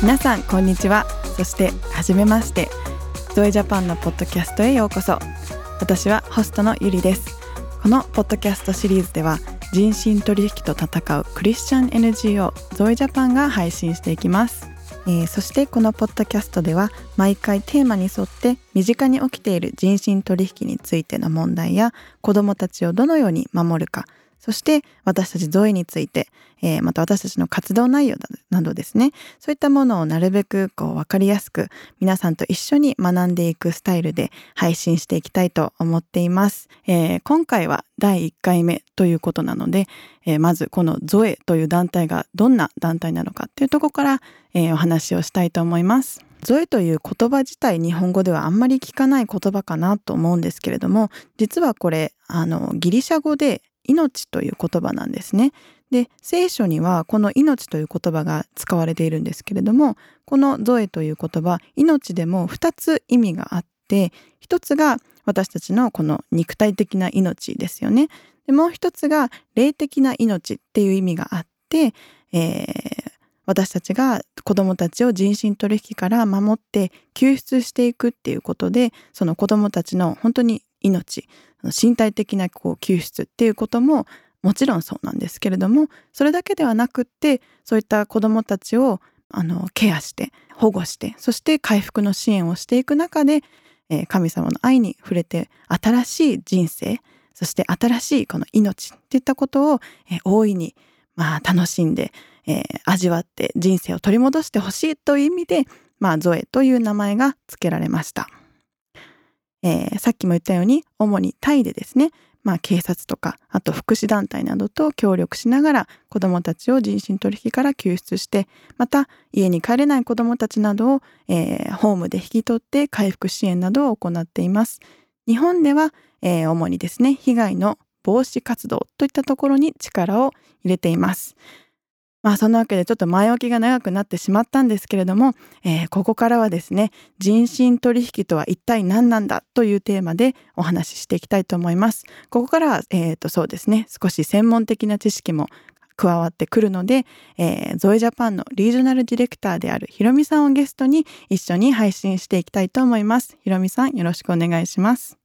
皆さんこんにちは。そしてはじめまして。ゾエジャパンのポッドキャストへようこそ。私はホストのゆりです。このポッドキャストシリーズでは人身取引と戦うクリスチャン NGO ゾエジャパンが配信していきます。えー、そしてこのポッドキャストでは毎回テーマに沿って身近に起きている人身取引についての問題や子どもたちをどのように守るかそして私たちゾエについて、えー、また私たちの活動内容などですね。そういったものをなるべくこう分かりやすく皆さんと一緒に学んでいくスタイルで配信していきたいと思っています、えー、今回は第1回目ということなので、えー、まずこのゾエという団体がどんな団体なのかっていうところから、えお話をしたいと思います。ゾエという言葉自体日本語ではあんまり聞かない言葉かなと思うんですけれども実はこれあのギリシャ語で命という言葉なんですね。で聖書にはこの命という言葉が使われているんですけれどもこのゾエという言葉命でも2つ意味があって1つが私たちのこの肉体的な命ですよね。でもう一つが霊的な命っていう意味があって、えー、私たちが子どもたちを人身取引から守って救出していくっていうことでその子どもたちの本当に命身体的なこう救出っていうことももちろんそうなんですけれどもそれだけではなくってそういった子どもたちをあのケアして保護してそして回復の支援をしていく中で、えー、神様の愛に触れて新しい人生そして新しいこの命っていったことを、えー、大いに、まあ、楽しんで、えー、味わって人生を取り戻してほしいという意味で、まあ、ゾエという名前が付けられました。えー、さっきも言ったように主にタイでですね、まあ、警察とかあと福祉団体などと協力しながら子どもたちを人身取引から救出してまた家に帰れない子どもたちなどを、えー、ホームで引き取って回復支援などを行っています。日本では、えー、主にですね被害の防止活動といったところに力を入れています。まあそんなわけでちょっと前置きが長くなってしまったんですけれども、えー、ここからはですね人身取引とは一体何なんだというテーマでお話ししていきたいと思います。ここからは、えー、とそうですね少し専門的な知識も加わってくるので、えー、ゾエジャパンのリージョナルディレクターであるひろみさんをゲストに一緒に配信していきたいと思います。ひろみさんよろしくお願いします。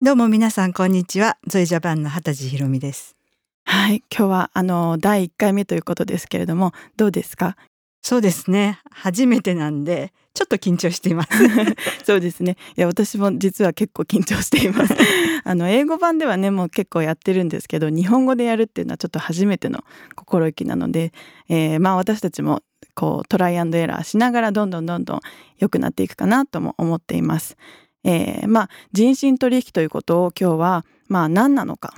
どうも皆さんこんにちは。ゾエジャパンの畑地ひろみです。はい、今日はあの第1回目ということですけれどもどうですか？そうですね。初めてなんでちょっと緊張しています。そうですね。いや私も実は結構緊張しています。あの英語版ではねもう結構やってるんですけど日本語でやるっていうのはちょっと初めての心意気なので、えー、まあ私たちもこうトライアンドエラーしながらどんどんどんどん良くなっていくかなとも思っています、えー、まあ人身取引ということを今日はまあ何なのか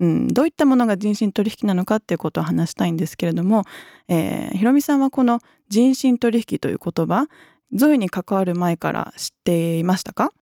うん、どういったものが人身取引なのかっていうことを話したいんですけれども、えー、ひろみさんはこの人身取引という言葉ゾイに関わる前から知っていましたか？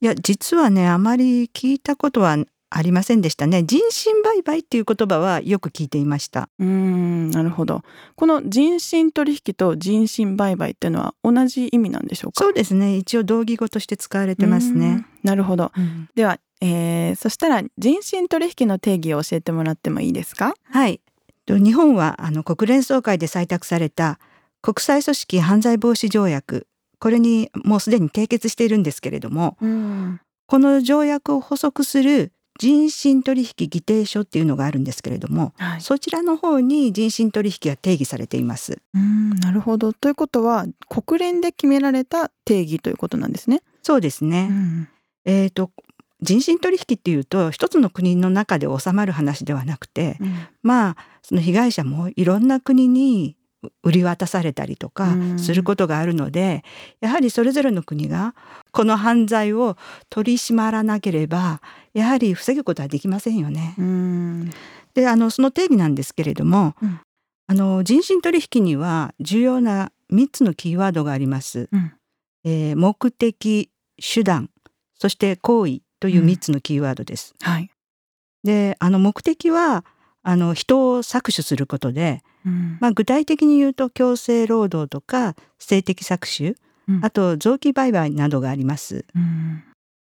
いや実はねあまり聞いたことはありませんでしたね。人身売買っていう言葉はよく聞いていました。うんなるほど。この人身取引と人身売買っていうのは同じ意味なんでしょうか？そうですね。一応同義語として使われてますね。なるほど、うん、ではえー、そしたら人身取引の定義を教えてもらってもいいですか？はい。日本はあの国連総会で採択された国際組織犯罪防止条約。これにもうすでに締結しているんですけれども、うん、この条約を補足する人身取引議定書っていうのがあるんですけれども、はい、そちらの方に人身取引は定義されています。うんなるほど。ということは国連で決められた定義ということなんですね。そうですね。うん、えっ、ー、と人身取引っていうと一つの国の中で収まる話ではなくて、うん、まあその被害者もいろんな国に売り渡されたりとかすることがあるので、うん、やはりそれぞれの国がこの犯罪を取り締まらなければやはり防ぐことはできませんよね。うん、であのその定義なんですけれども、うん、あの人身取引には重要な3つのキーワードがあります。えー、目的手段そして行為という3つのキーワードです。うん、はい、であの目的はあの人を搾取することで、うん、まあ、具体的に言うと強制労働とか性的搾取、うん、あと臓器売買などがあります。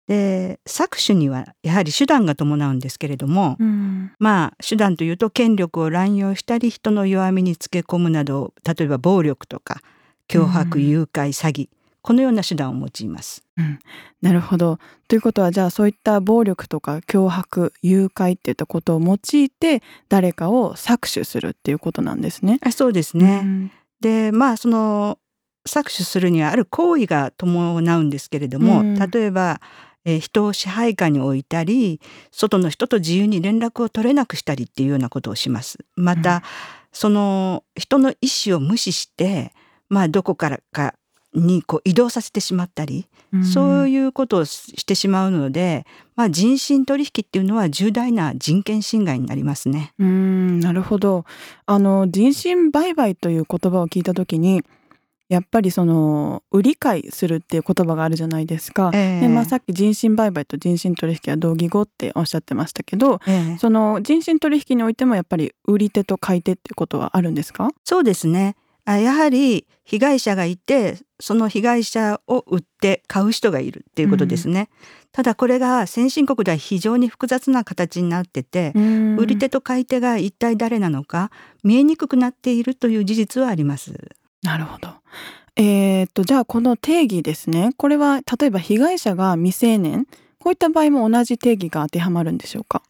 で搾取にはやはり手段が伴うんですけれども、まあ手段というと権力を乱用したり人の弱みにつけ込むなど例えば暴力とか脅迫誘拐詐欺このような手段を用います。うん、なるほどということはじゃあそういった暴力とか脅迫誘拐っていったことを用いて誰かを搾取するっていうことなんですね。あそうですね、うん、でまあその搾取するにはある行為が伴うんですけれども、うん、例えば、えー、人を支配下に置いたり外の人と自由に連絡を取れなくしたりっていうようなことをします。また、その人の意思を無視してまあどこからかにこう移動させてしまったり、うん、そういうことをしてしまうので、まあ、人身取引っていうのは重大な人権侵害になりますね。うんなるほど。あの人身売買という言葉を聞いた時にやっぱりその売り買いするっていう言葉があるじゃないですか、えー、でまあ、さっき人身売買と人身取引は同義語っておっしゃってましたけど、えー、その人身取引においてもやっぱり売り手と買い手っていうことはあるんですか？そうですねやはり被害者がいてその被害者を売って買う人がいるっていうことですね。うん、ただこれが先進国では非常に複雑な形になってて、売り手と買い手が一体誰なのか見えにくくなっているという事実はあります。なるほど。えー、っとじゃあこの定義ですね。これは例えば被害者が未成年こういった場合も同じ定義が当てはまるんでしょうか？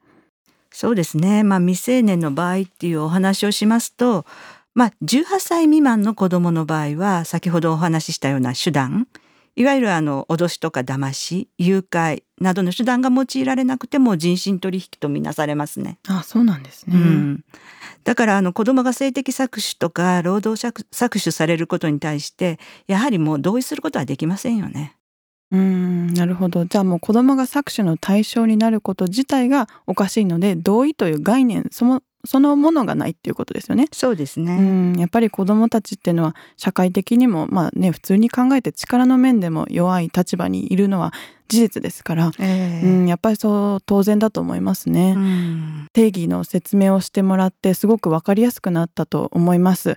そうですね。まあ未成年の場合っていうお話をしますと、まあ、18歳未満の子供の場合は、先ほどお話ししたような手段、いわゆるあの、脅しとか騙し、誘拐などの手段が用いられなくても人身取引とみなされますね。あそうなんですね。うん、だからあの子供が性的搾取とか労働搾取されることに対してやはりもう同意することはできませんよね。うんなるほどじゃあもう子供が搾取の対象になること自体がおかしいので同意という概念そもそのものがないっていうことですよね。そうですね。うん、やっぱり子どもたちっていうのは社会的にもまあね普通に考えて力の面でも弱い立場にいるのは事実ですから、えー、うん、やっぱりそう当然だと思いますね、うん、定義の説明をしてもらってすごく分かりやすくなったと思います。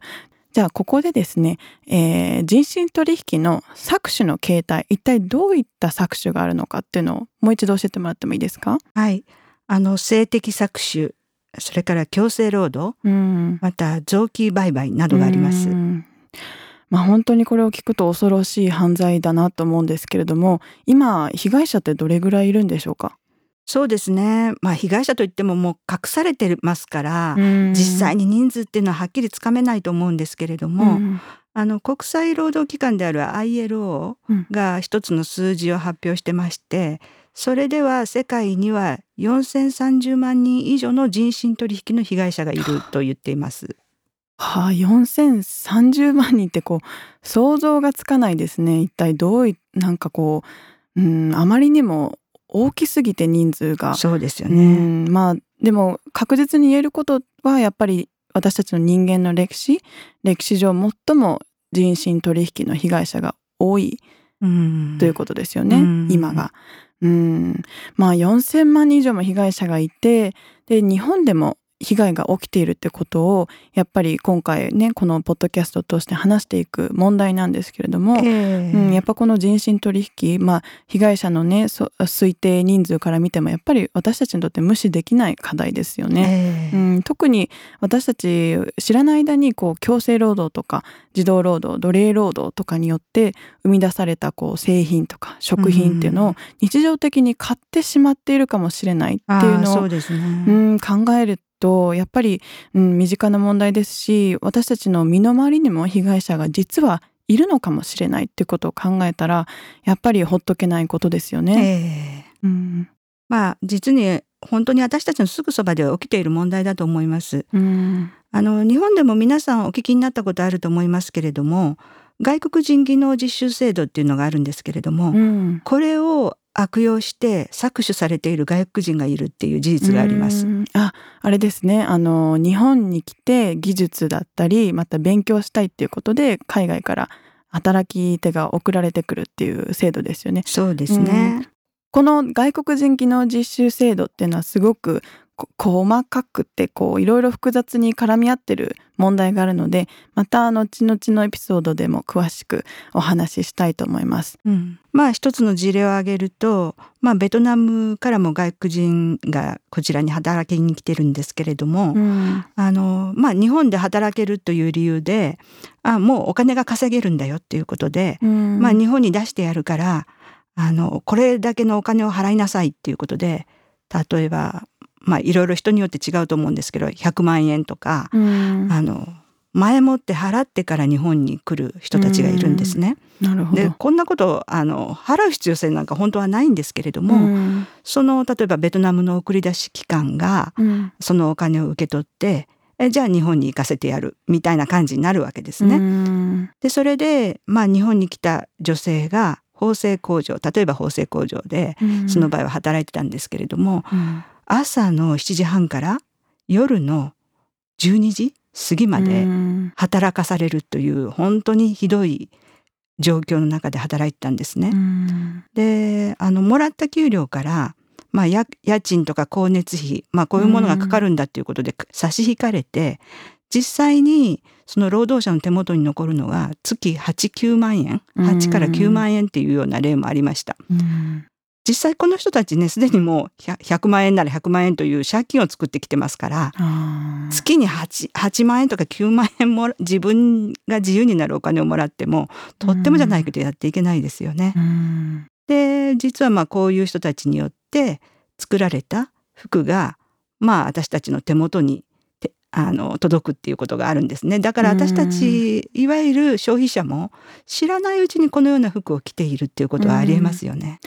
じゃあここでですね、えー、人身取引の搾取の形態一体どういった搾取があるのかっていうのをもう一度教えてもらってもいいですか？はい。あの性的搾取それから強制労働、うん、また臓器売買などがあります。まあ、本当にこれを聞くと恐ろしい犯罪だなと思うんですけれども今被害者ってどれぐらいいるんでしょうか？そうですね、まあ、被害者といってももう隠されてますから実際に人数っていうのははっきりつかめないと思うんですけれどもあの国際労働機関である ILO が一つの数字を発表してまして、それでは世界には4030万人以上の人身取引の被害者がいると言っています。はあ、4030万人ってこう想像がつかないですね。一体どういなんかこう、うん、あまりにも大きすぎて人数が。そうですよね。まあでも確実に言えることはやっぱり私たちの人間の歴史歴史上最も人身取引の被害者が多いということですよね、今が。うん。まあ4,000万人以上も被害者がいてで日本でも被害が起きているってことをやっぱり今回ねこのポッドキャストとして話していく問題なんですけれども、えー、うん、やっぱこの人身取引、まあ、被害者のね推定人数から見てもやっぱり私たちにとって無視できない課題ですよね。えー、うん、特に私たち知らない間にこう強制労働とか児童労働奴隷労働とかによって生み出されたこう製品とか食品っていうのを日常的に買ってしまっているかもしれないっていうのを、うね、うん、考えるとやっぱり、うん、身近な問題ですし私たちの身の回りにも被害者が実はいるのかもしれないってことを考えたらやっぱりほっとけないことですよね。えー、うん、まあ実に本当に私たちのすぐそばで起きている問題だと思います。うん、あの日本でも皆さんお聞きになったことあると思いますけれども外国人技能実習制度っていうのがあるんですけれども、うん、これを悪用して搾取されている外国人がいるっていう事実があります。あ、あれですね。あの日本に来て技術だったり、また勉強したいっていうことで海外から働き手が送られてくるっていう制度ですよね。そうですね。この外国人技能実習制度っていうのはすごく細かくてこういろいろ複雑に絡み合ってる問題があるのでまた後々のエピソードでも詳しくお話ししたいと思います。うん、まあ一つの事例を挙げると、まあ、ベトナムからも外国人がこちらに働きに来てるんですけれども、うん、あのまあ、日本で働けるという理由であもうお金が稼げるんだよっていうことで、うん、まあ、日本に出してやるからあのこれだけのお金を払いなさいっていうことで例えばまあいろいろ人によって違うと思うんですけど100万円とか、うん、あの前もって払ってから日本に来る人たちがいるんですね。なるほど。でこんなことあの払う必要性なんか本当はないんですけれども、その例えばベトナムの送り出し機関が、そのお金を受け取ってえじゃあ日本に行かせてやるみたいな感じになるわけですね。でそれで、まあ、日本に来た女性が縫製工場例えば縫製工場で、その場合は働いてたんですけれども、朝の7時半から夜の12時過ぎまで働かされるという本当にひどい状況の中で働いてたんですね。であのもらった給料からまあ、家賃とか光熱費、まあ、こういうものがかかるんだっていうことで差し引かれて実際にその労働者の手元に残るのは月89万円。8から9万円っていうような例もありました。実際この人たちねすでにもう 100, 万円なら100万円という借金を作ってきてますから月に 8, 8万円とか9万円も自分が自由になるお金をもらってもとってもじゃないけどやっていけないですよね。で実はまあこういう人たちによって作られた服がまあ私たちの手元にあの届くっていうことがあるんですねだから私たちいわゆる消費者も知らないうちにこのような服を着ているっていうことはありえますよね。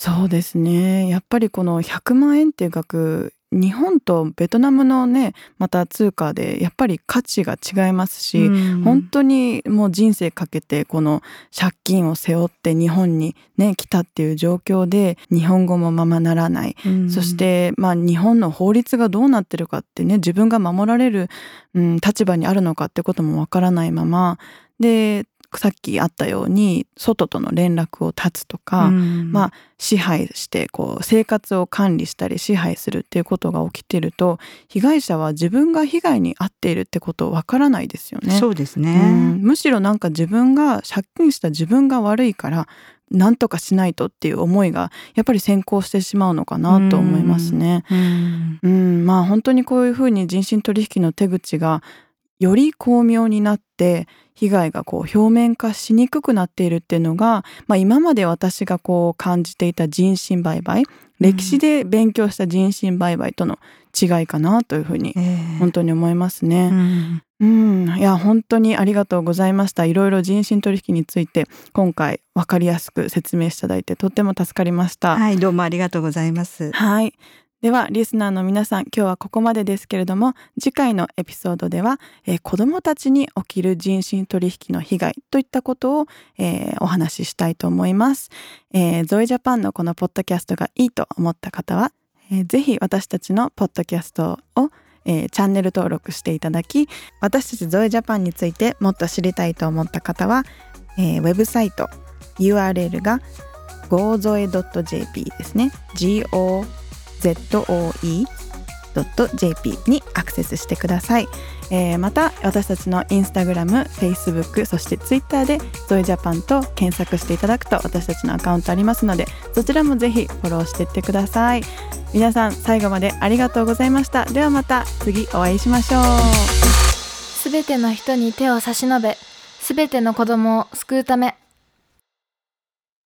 そうですね。やっぱりこの100万円っていう額日本とベトナムのねまた通貨でやっぱり価値が違いますし、うん、本当にもう人生かけてこの借金を背負って日本にね来たっていう状況で日本語もままならない、うん、そしてまあ日本の法律がどうなってるかってね自分が守られる、うん、立場にあるのかってこともわからないまま。でさっきあったように外との連絡を断つとか、うん、まあ支配してこう生活を管理したり支配するっていうことが起きてると被害者は自分が被害に遭っているってことわからないですよね。そうですね、うん、むしろなんか自分が借金した自分が悪いから何とかしないとっていう思いがやっぱり先行してしまうのかなと思いますね。うん、うん。まあ本当にこういうふうに人身取引の手口がより巧妙になって被害がこう表面化しにくくなっているっていうのが、まあ、今まで私がこう感じていた人身売買歴史で勉強した人身売買との違いかなというふうに本当に思いますね。うん、うん、いや本当にありがとうございました。いろいろ人身取引について今回わかりやすく説明していただいてとっても助かりました。はい、どうもありがとうございます。はい。ではリスナーの皆さん今日はここまでですけれども次回のエピソードでは、えー、子どもたちに起きる人身取引の被害といったことを、えー、お話ししたいと思います、えー、ゾイジャパンのこのポッドキャストがいいと思った方は、えー、ぜひ私たちのポッドキャストをえー、チャンネル登録していただき私たちゾエジャパンについてもっと知りたいと思った方は、えー、ウェブサイト URL が gozoe.jp ですね。GO zoe.jp にアクセスしてください、えー、また私たちのインスタグラム、フェイスブックそしてツイッターでゾイジャパンと検索していただくと私たちのアカウントありますのでそちらもぜひフォローしていってください。皆さん最後までありがとうございました。ではまた次お会いしましょう。すべての人に手を差し伸べすべての子供を救うため